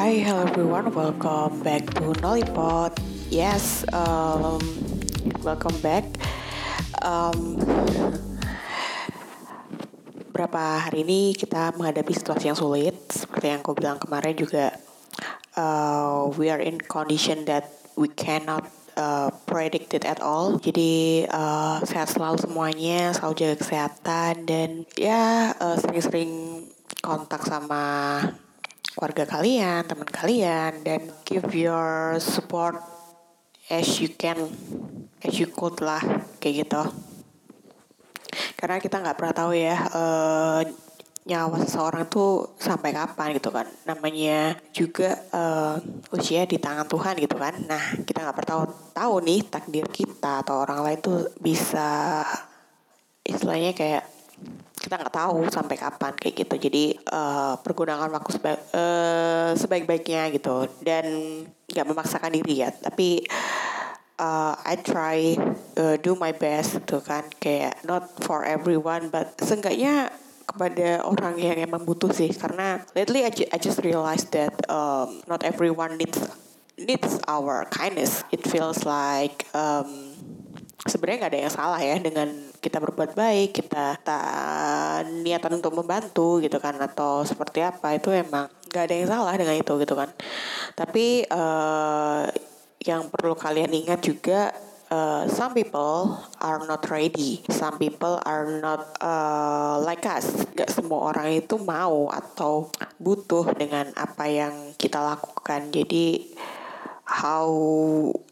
Hi, hello everyone. Welcome back to Nollipod. Yes, um, welcome back. Um, berapa hari ini kita menghadapi situasi yang sulit, seperti yang aku bilang kemarin juga. Uh, we are in condition that we cannot uh, predict it at all. Jadi uh, sehat selalu semuanya, selalu jaga kesehatan dan ya uh, sering-sering kontak sama keluarga kalian, teman kalian, dan give your support as you can, as you could lah, kayak gitu. Karena kita nggak pernah tahu ya uh, nyawa seseorang tuh sampai kapan gitu kan. Namanya juga uh, usia di tangan Tuhan gitu kan. Nah kita nggak pernah tahu tahu nih takdir kita atau orang lain tuh bisa istilahnya kayak kita nggak tahu sampai kapan kayak gitu. Jadi uh, pergunakan waktu seba uh, sebaik-baiknya gitu. Dan nggak memaksakan diri ya. Tapi uh, I try uh, do my best gitu kan. Kayak not for everyone but seenggaknya kepada orang yang emang butuh sih. Karena lately I, I just realized that um, not everyone needs needs our kindness. It feels like um, sebenarnya nggak ada yang salah ya dengan kita berbuat baik kita niatan untuk membantu gitu kan atau seperti apa itu emang nggak ada yang salah dengan itu gitu kan. Tapi uh, yang perlu kalian ingat juga uh, some people are not ready. Some people are not uh, like us. Nggak semua orang itu mau atau butuh dengan apa yang kita lakukan. Jadi how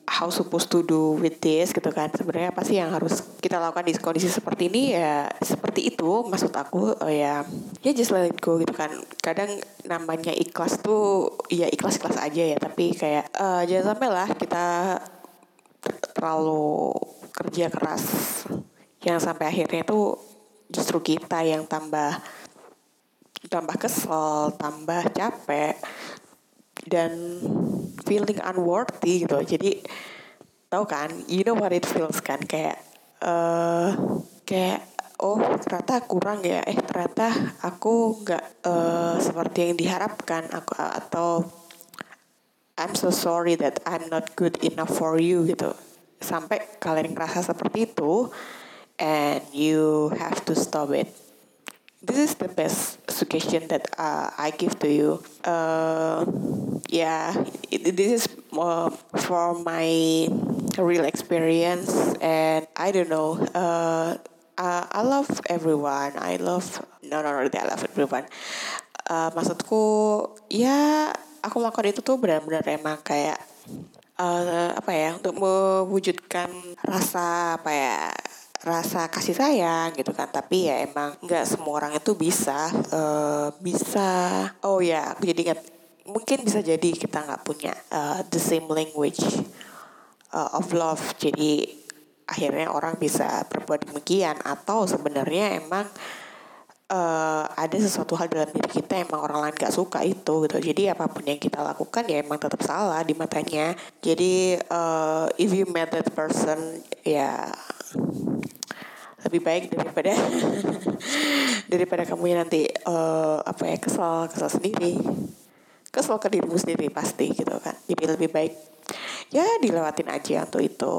how supposed to do with this gitu kan. Sebenarnya apa sih yang harus kita lakukan di kondisi seperti ini? Ya seperti itu maksud aku. Oh ya ya just let it go gitu kan. Kadang namanya ikhlas tuh ya ikhlas ikhlas aja ya. Tapi kayak uh, jangan sampai lah kita terlalu kerja keras. Yang sampai akhirnya itu justru kita yang tambah tambah kesel tambah capek. Dan feeling unworthy gitu. Jadi tahu kan you know what it feels kan? Kayak uh, kayak oh ternyata kurang ya. Eh ternyata aku nggak uh, seperti yang diharapkan. Aku atau I'm so sorry that I'm not good enough for you gitu. Sampai kalian ngerasa seperti itu and you have to stop it this is the best suggestion that uh, I give to you. Uh, yeah, it, this is uh, for my real experience, and I don't know. Uh, uh, I love everyone. I love no no no. I love everyone. Uh, maksudku ya aku melakukan itu tuh benar-benar emang kayak uh, apa ya untuk mewujudkan rasa apa ya rasa kasih sayang gitu kan. Tapi ya emang nggak semua orang itu bisa uh, bisa. Oh ya aku jadi ingat mungkin bisa jadi kita nggak punya uh, the same language uh, of love. Jadi akhirnya orang bisa berbuat demikian. Atau sebenarnya emang uh, ada sesuatu hal dalam diri kita emang orang lain gak suka itu gitu. Jadi apa pun yang kita lakukan ya emang tetap salah di matanya. Jadi uh, if you met that person ya lebih baik daripada daripada kamu nanti uh, apa ya kesel kesel sendiri. Kesel ke dirimu sendiri pasti gitu kan. Jadi lebih baik ya dilewatin aja untuk itu.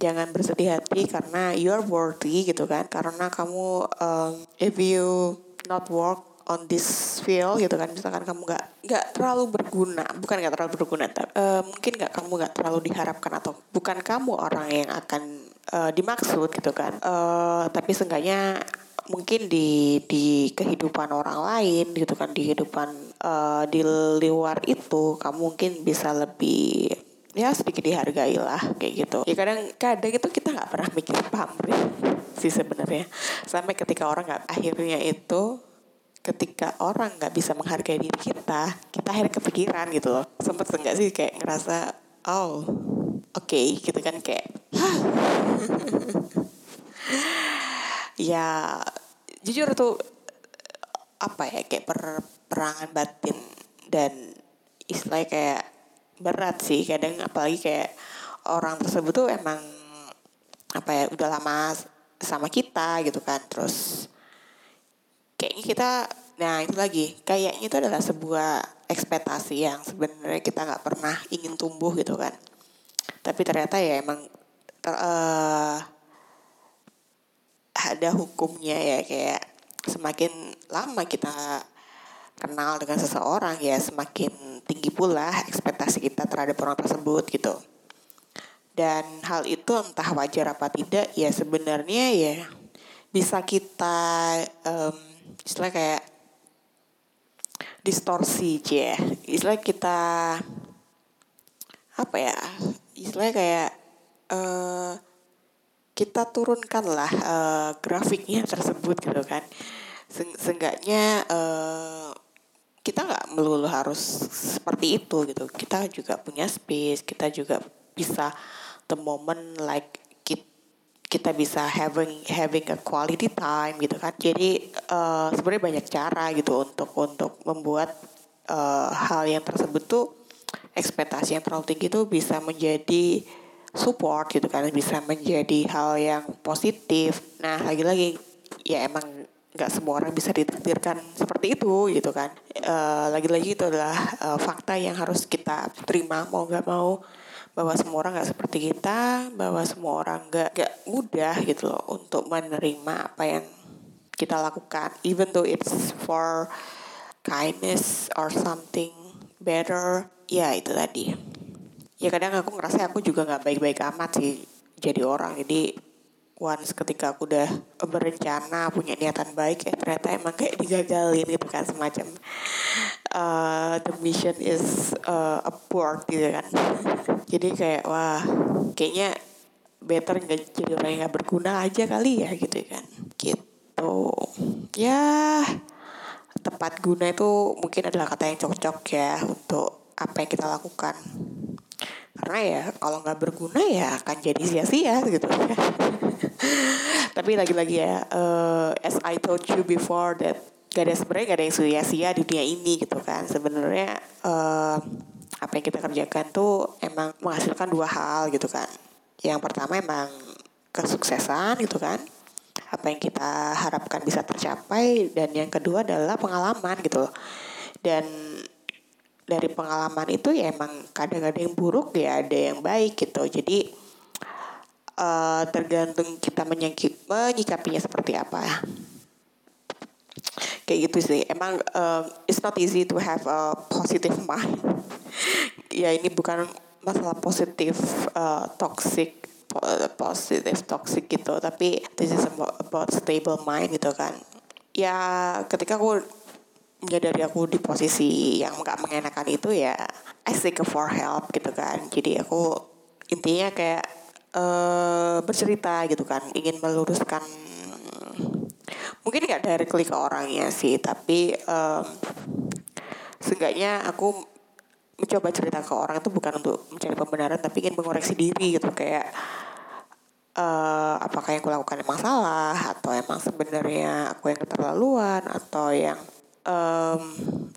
Jangan bersedih hati karena you're worthy gitu kan. Karena kamu um, if you not work on this field gitu kan. Misalkan kamu nggak nggak terlalu berguna. Bukan nggak terlalu berguna tapi, uh, mungkin nggak kamu nggak terlalu diharapkan atau bukan kamu orang yang akan uh, dimaksud gitu kan. Uh, tapi seenggaknya mungkin di di kehidupan orang lain gitu kan di kehidupan uh, di luar itu kamu mungkin bisa lebih ya sedikit dihargai lah kayak gitu. Ya kadang kadang itu kita nggak pernah mikir pamrih sih sebenarnya. Sampai ketika orang nggak akhirnya itu ketika orang nggak bisa menghargai diri kita kita akhirnya kepikiran gitu loh. Sempet enggak sih kayak ngerasa oh oke okay, gitu kan kayak ya jujur tuh apa ya kayak per, perangan batin dan istilahnya kayak berat sih kadang apalagi kayak orang tersebut tuh emang apa ya udah lama sama kita gitu kan terus kayaknya kita Nah itu lagi kayaknya itu adalah sebuah ekspektasi yang sebenarnya kita nggak pernah ingin tumbuh gitu kan. Tapi ternyata ya emang ter, uh, ada hukumnya ya kayak semakin lama kita kenal dengan seseorang ya semakin tinggi pula ekspektasi kita terhadap orang tersebut gitu. Dan hal itu entah wajar apa tidak ya sebenarnya ya bisa kita um, istilah kayak distorsi ya istilah kita apa ya istilah kayak uh, kita turunkan lah uh, grafiknya tersebut gitu kan. Seenggaknya uh, kita nggak melulu harus seperti itu gitu. Kita juga punya space kita juga bisa the moment like kita bisa having having a quality time gitu kan. Jadi uh, sebenarnya banyak cara gitu untuk untuk membuat uh, hal yang tersebut tuh ekspektasi yang terlalu tinggi tuh bisa menjadi support gitu kan bisa menjadi hal yang positif. Nah lagi-lagi ya emang nggak semua orang bisa ditakdirkan seperti itu gitu kan. Uh, lagi-lagi itu adalah uh, fakta yang harus kita terima mau nggak mau bahwa semua orang nggak seperti kita bahwa semua orang nggak nggak mudah gitu loh untuk menerima apa yang kita lakukan. Even though it's for kindness or something better ya itu tadi ya kadang aku ngerasa aku juga nggak baik-baik amat sih jadi orang. Jadi once ketika aku udah berencana punya niatan baik ya ternyata emang kayak digagalin gitu kan semacam uh, the mission is uh, abort gitu kan. Jadi kayak wah kayaknya better nggak jadi orang yang gak berguna aja kali ya gitu kan. Gitu. Ya tepat guna itu mungkin adalah kata yang cocok ya untuk apa yang kita lakukan karena ya kalau nggak berguna ya akan jadi sia-sia gitu. Tapi lagi-lagi ya uh, as I told you before that gak ada sebenarnya gak ada yang sia-sia di dunia ini gitu kan. Sebenarnya uh, apa yang kita kerjakan tuh emang menghasilkan dua hal gitu kan. Yang pertama emang kesuksesan gitu kan. Apa yang kita harapkan bisa tercapai. Dan yang kedua adalah pengalaman gitu dan dari pengalaman itu ya emang kadang ada yang buruk ya ada yang baik gitu. Jadi uh, tergantung kita menyikapinya seperti apa. Kayak gitu sih. Emang uh, it's not easy to have a positive mind. Ya ini bukan masalah positif uh, toxic positif toxic gitu tapi this is about stable mind gitu kan. Ya ketika aku menyadari aku di posisi yang nggak mengenakan itu ya I seek for help gitu kan. Jadi aku intinya kayak uh, bercerita gitu kan ingin meluruskan mungkin nggak dari klik ke orangnya sih tapi um, seenggaknya aku mencoba cerita ke orang itu bukan untuk mencari pembenaran tapi ingin mengoreksi diri gitu. Kayak uh, apakah yang aku lakukan emang salah atau emang sebenarnya aku yang keterlaluan atau yang um,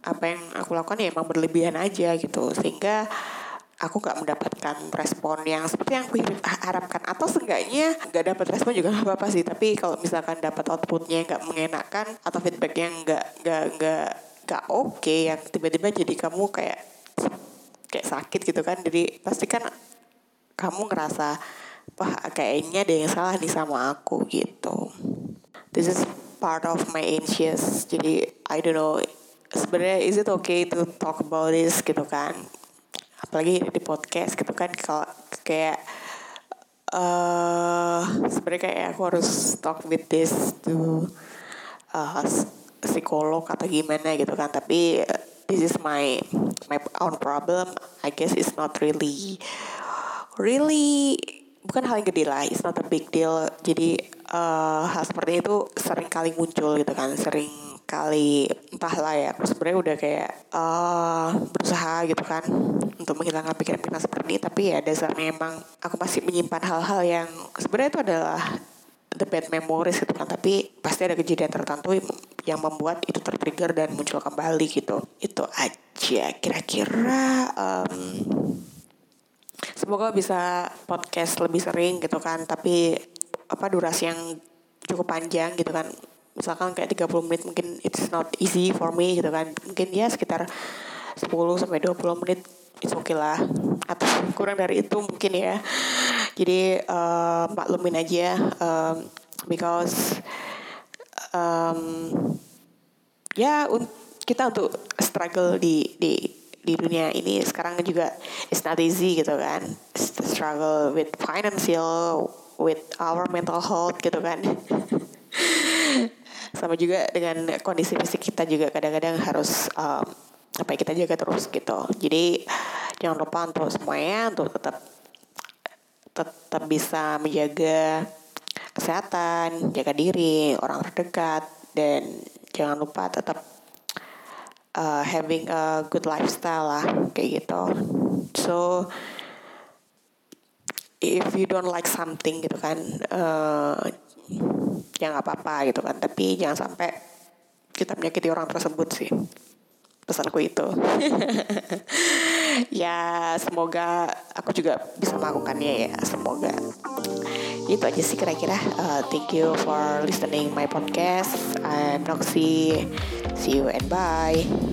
apa yang aku lakukan ya emang berlebihan aja gitu. Sehingga aku nggak mendapatkan respon yang seperti yang aku harapkan. Atau seenggaknya nggak dapat respon juga nggak apa-apa sih. Tapi kalau misalkan dapat outputnya nggak mengenakan atau feedbacknya nggak nggak nggak nggak oke okay, yang tiba-tiba jadi kamu kayak kayak sakit gitu kan. Jadi pasti kan kamu ngerasa wah kayaknya ada yang salah nih sama aku gitu. This is part of my anxious. Jadi I don't know sebenarnya is it okay to talk about this gitu kan? Apalagi di podcast gitu kan? Kalau kayak uh, sebenarnya kayak aku harus talk with this to uh, psikolog atau gimana gitu kan? Tapi uh, this is my my own problem. I guess it's not really really bukan hal yang gede lah. It's not a big deal. Jadi uh, hal seperti itu sering kali muncul gitu kan sering kali entahlah ya. Aku sebenarnya udah kayak uh, berusaha gitu kan untuk menghilangkan pikiran-pikiran seperti ini. Tapi ya dasarnya emang aku masih menyimpan hal-hal yang sebenarnya itu adalah the bad memories gitu kan. Tapi pasti ada kejadian tertentu yang membuat itu tertrigger dan muncul kembali gitu. Itu aja kira-kira um, semoga bisa podcast lebih sering gitu kan. Tapi apa durasi yang cukup panjang gitu kan. Misalkan kayak 30 menit mungkin it's not easy for me gitu kan. Mungkin ya sekitar 10 sampai 20 menit it's okay lah. Atau kurang dari itu mungkin ya. Jadi uh, maklumin aja um, because um, ya un kita untuk struggle di di di dunia ini sekarang juga it's not easy gitu kan. Struggle with financial with our mental health gitu kan. Sama juga dengan kondisi fisik kita juga kadang-kadang harus um, apa yang kita jaga terus gitu. Jadi jangan lupa untuk semuanya untuk tetap tetap bisa menjaga kesehatan jaga diri orang terdekat dan jangan lupa tetap uh, having a good lifestyle lah kayak gitu. So if you don't like something gitu kan uh, ya nggak apa-apa gitu kan. Tapi jangan sampai kita menyakiti orang tersebut sih. Pesanku itu. Ya semoga aku juga bisa melakukannya ya. Semoga. Itu aja sih kira-kira. Uh, thank you for listening my podcast. I'm Noxy see you and bye